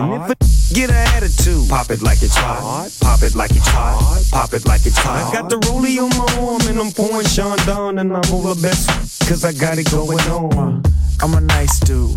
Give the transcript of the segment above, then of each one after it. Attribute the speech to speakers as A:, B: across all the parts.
A: It like it's hot. And if a get an attitude, pop it like it's hot. Pop it like it's hot. Pop it like it's hot. I got the rollie on my arm and I'm pouring Chandon and I'm over best cause I got it going on.
B: I'm a nice dude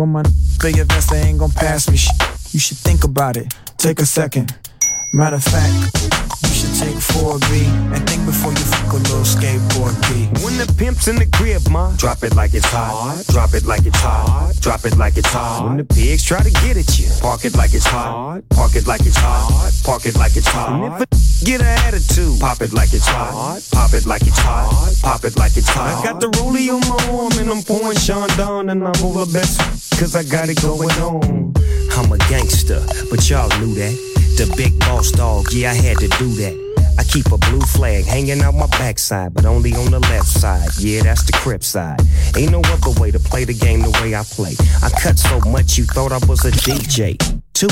B: When big vest, they ain't gon' pass me shit. You should think about it. Take a second. Matter of fact, you should take 4B and think before you fuck a little skateboard B.
A: When the pimp's in the crib, ma, drop it like it's hot. Drop it like it's hot. Drop it like it's hot. When the pigs try to get at you, park it like it's hot. Park it like it's hot. Park it like it's hot. And if a get an attitude, pop it like it's hot. Pop it like it's hot. Pop it like it's hot. I got the rollie on my arm and I'm pouring Chandon and I'm over best cause I got it going on.
C: I'm a gangster, but y'all knew that. The big boss dog, yeah, I had to do that. I keep a blue flag hanging out my backside, but only on the left side. Yeah, that's the crip side. Ain't no other way to play the game the way I play. I cut so much you thought I was a DJ. Two,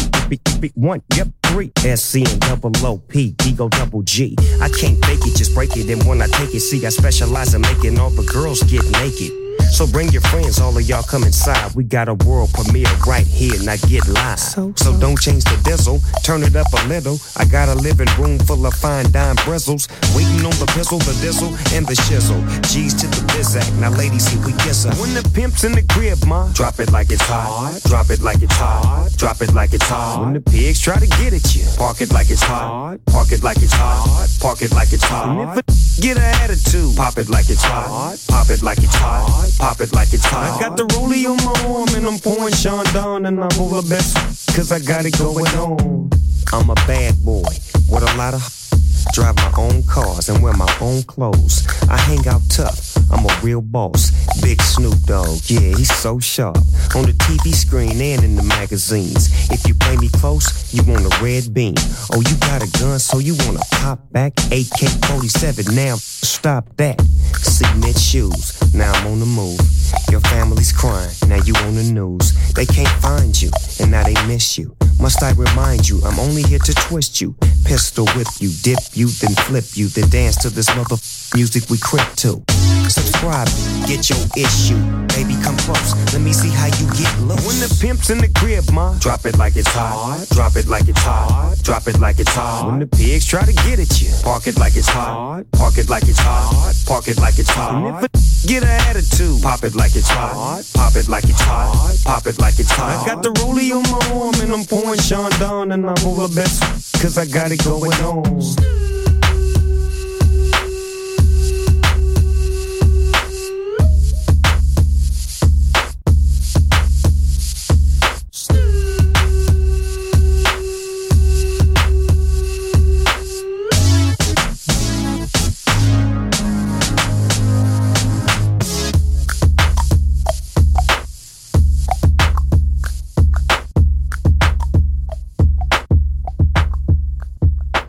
C: one, yep, three. SC and double O P, D go double G. I can't fake it, just break it. And when I take it, see, I specialize in making all the girls get naked. So bring your friends, all of y'all come inside. We got a world premiere right here, now get live. So, so. so don't change the diesel, turn it up a little. I got a living room full of fine dime bristles. Waiting on the pistol, the diesel, and the shizzle. G's to the bizac, now ladies, here we kiss her.
A: When the pimp's in the crib, ma, drop it like it's hot. Drop it like it's hot. Drop it like it's hot. When the pigs try to get at you, park it like it's hot. Park it like it's hot. Park it like it's hot. Get an attitude, pop it like it's hot. Pop it like it's hot. Pop it like it's hot. I got the rollie on my arm and I'm pouring Chandon and I'm over best cause I got it going on.
C: I'm a bad boy with a lot of drive my own cars and wear my own clothes. I hang out tough. I'm a real boss. Big Snoop Dogg, yeah, he's so sharp. On the TV screen and in the magazines. If you play me close, you want a red beam. Oh, you got a gun, so you wanna pop back? AK 47, now stop that. Cement shoes, now I'm on the move. Your family's crying, now you on the news. They can't find you, and now they miss you. Must I remind you, I'm only here to twist you. Pistol whip you, dip you, then flip you, then dance to this mother music we crip to. Subscribe, get your issue. Baby, come close. Let me see how you get low.
A: When the pimp's in the crib, ma, drop it like it's hot. Drop it like it's hot. Drop it like it's hot. When the pigs try to get at you, park it like it's hot. Park it like it's hot. Park it like it's hot. And if a get an attitude, pop it like it's hot. Pop it like it's hot. Pop it like it's hot. I got the rollie on my arm and I'm pouring Chandon and I'm over best cause I got it going on.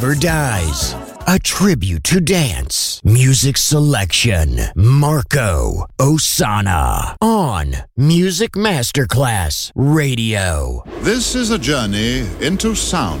A: Never dies. A tribute to dance. Music selection. Marco Ossanna on Music Masterclass Radio.
D: This is a journey into sound.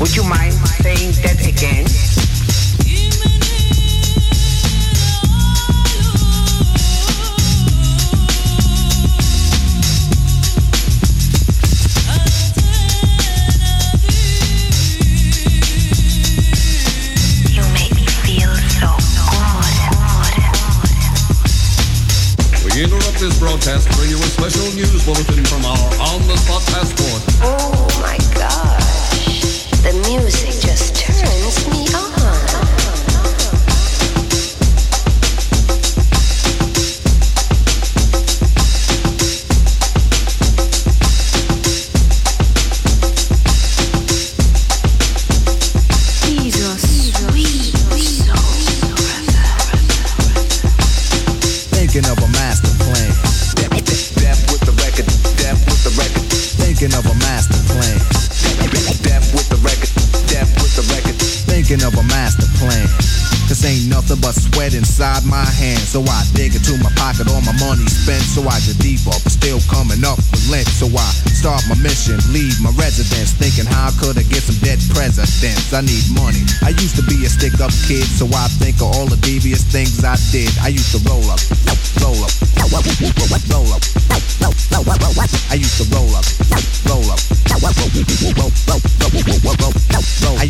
E: would you mind saying that again?
F: You make me feel so
G: We interrupt this broadcast to bring you a special news bulletin from our on-the-spot passport.
H: Inside my hand. So I dig into my pocket, all my money spent. So I get deeper, but still coming up with lint. So I start my mission, leave my residence, thinking how could I get some dead presidents? I need money. I used to be a stick up kid, so I think of all the devious things I did. I used to roll up, roll up, roll up, roll up. I used to roll up, roll up, I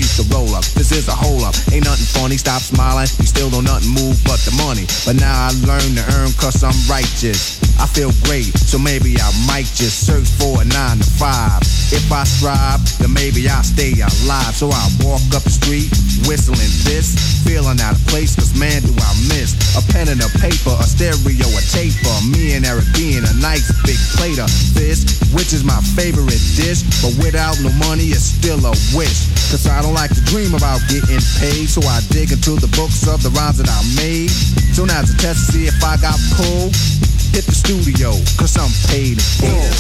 H: used to roll up. This is a hole up. Ain't nothing funny. Stop smiling. You still don't nothing move but the money. But now I learn to earn cause I'm righteous. I feel great, so maybe I might just search for a nine to five. If I strive, then maybe I'll stay alive. So I walk up the street, whistling this, feeling out of place, cause man, do I miss a pen and a paper, a stereo, a taper. Me and Eric being a nice big plate of fish, which is my favorite dish. But without no money, it's still a wish. Cause I don't like to dream about getting paid, so I dig into the books of the rhymes that I made. So now it's a test to see if I got pulled hit the studio, cause I'm paid in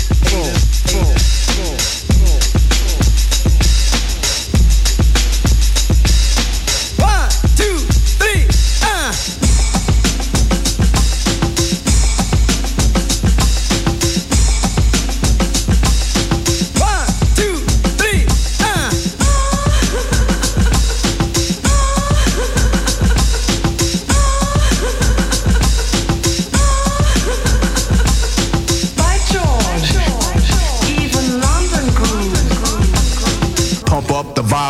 H: full.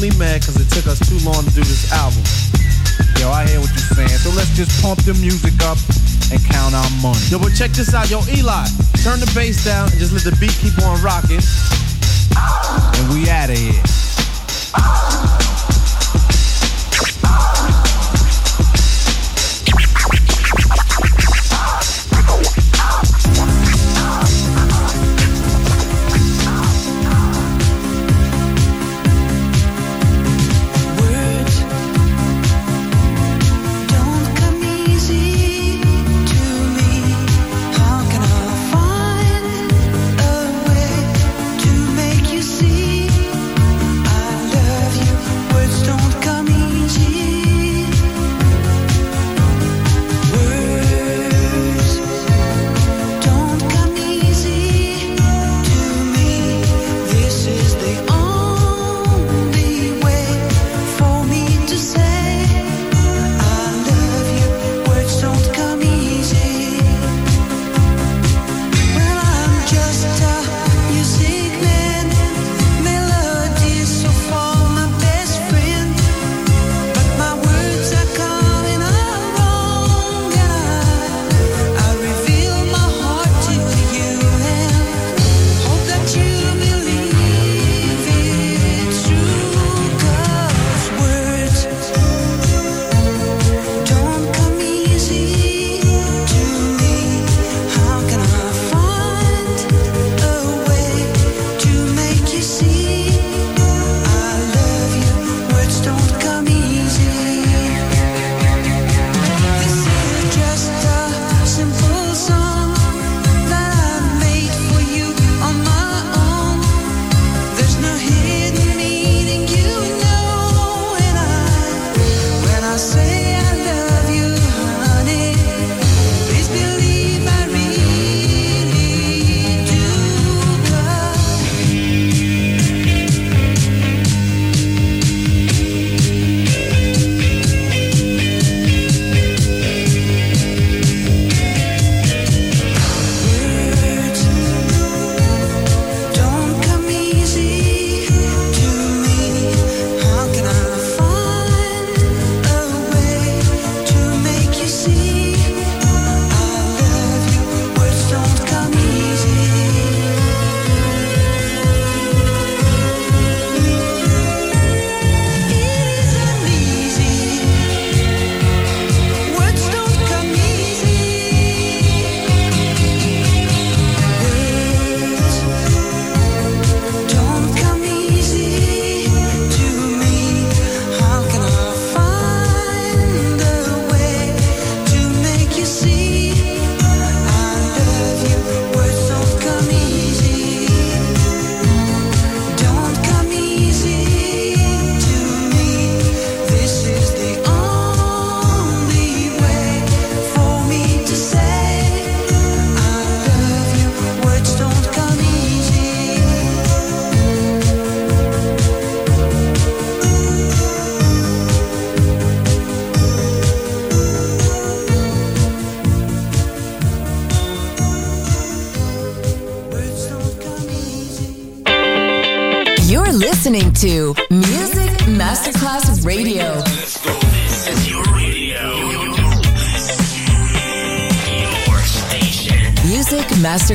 I: definitely mad cause it took us too long to do this album.
H: Yo, I hear what you're saying. So let's just pump the music up and count our money.
I: Yo, but check this out. Yo, Eli, turn the bass down and just let the beat keep on rocking.
H: And we out of here.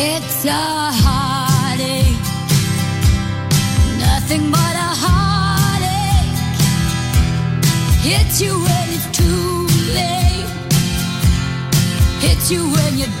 J: It's a heartache, nothing but a heartache. Hits you when it's too late, hits you when you're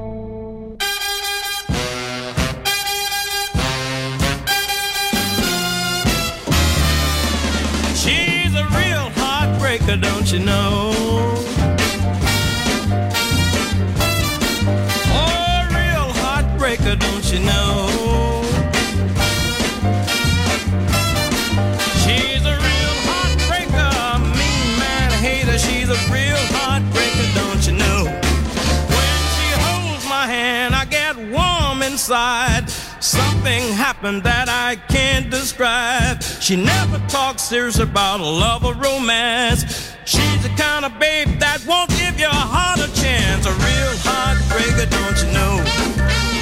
K: She never talks serious about love or romance. She's the kind of babe that won't give your heart a chance. A real heartbreaker, don't you know?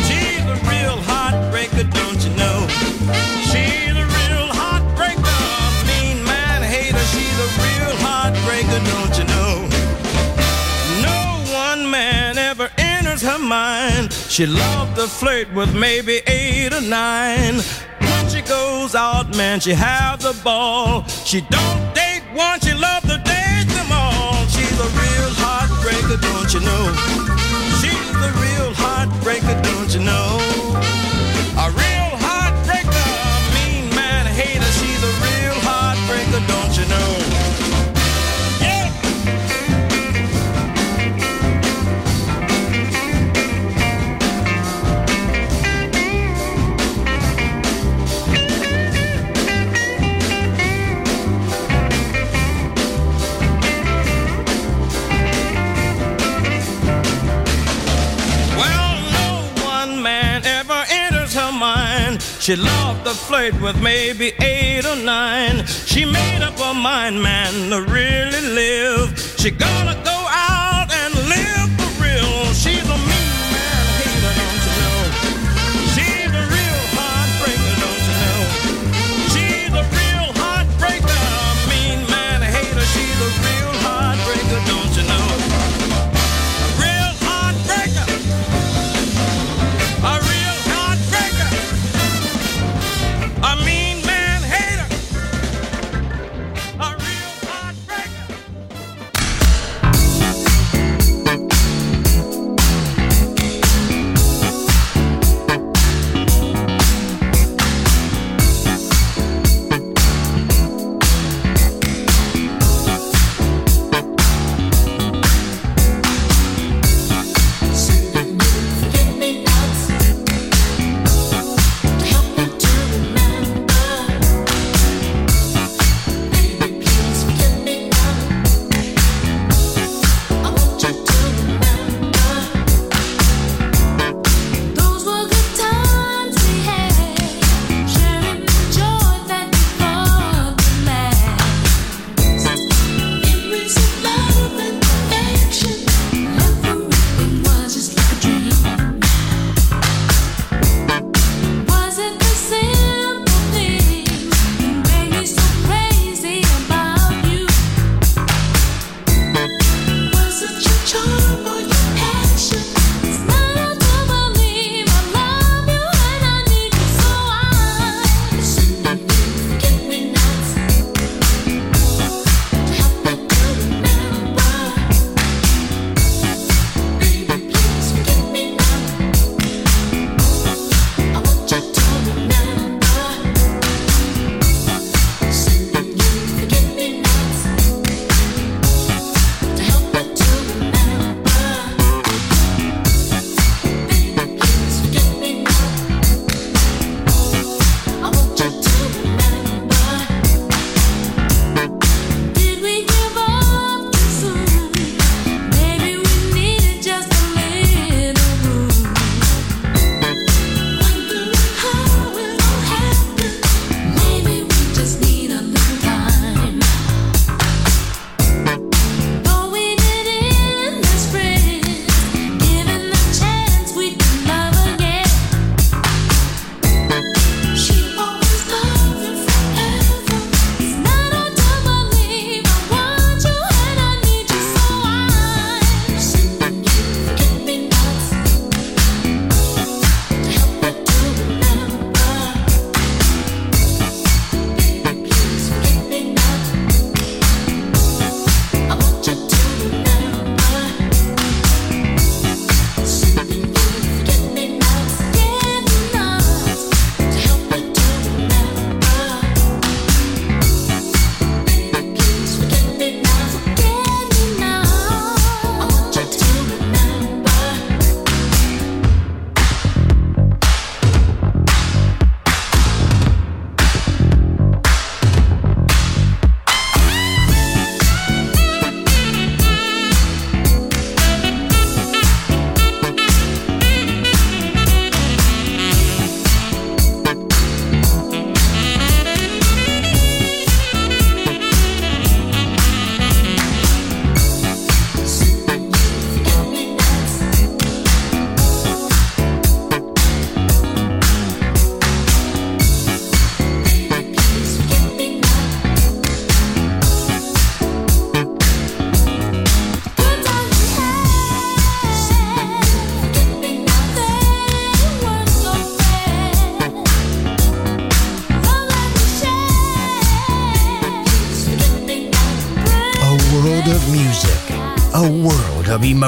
K: She's a real heartbreaker, don't you know? She's a real heartbreaker, mean man hater. She's a real heartbreaker, don't you know? No one man ever enters her mind. She loved to flirt with maybe eight or nine. Goes out, man, she have the ball. She don't She loved to flirt with maybe eight or nine. She made up her mind, man, to really live. She gonna go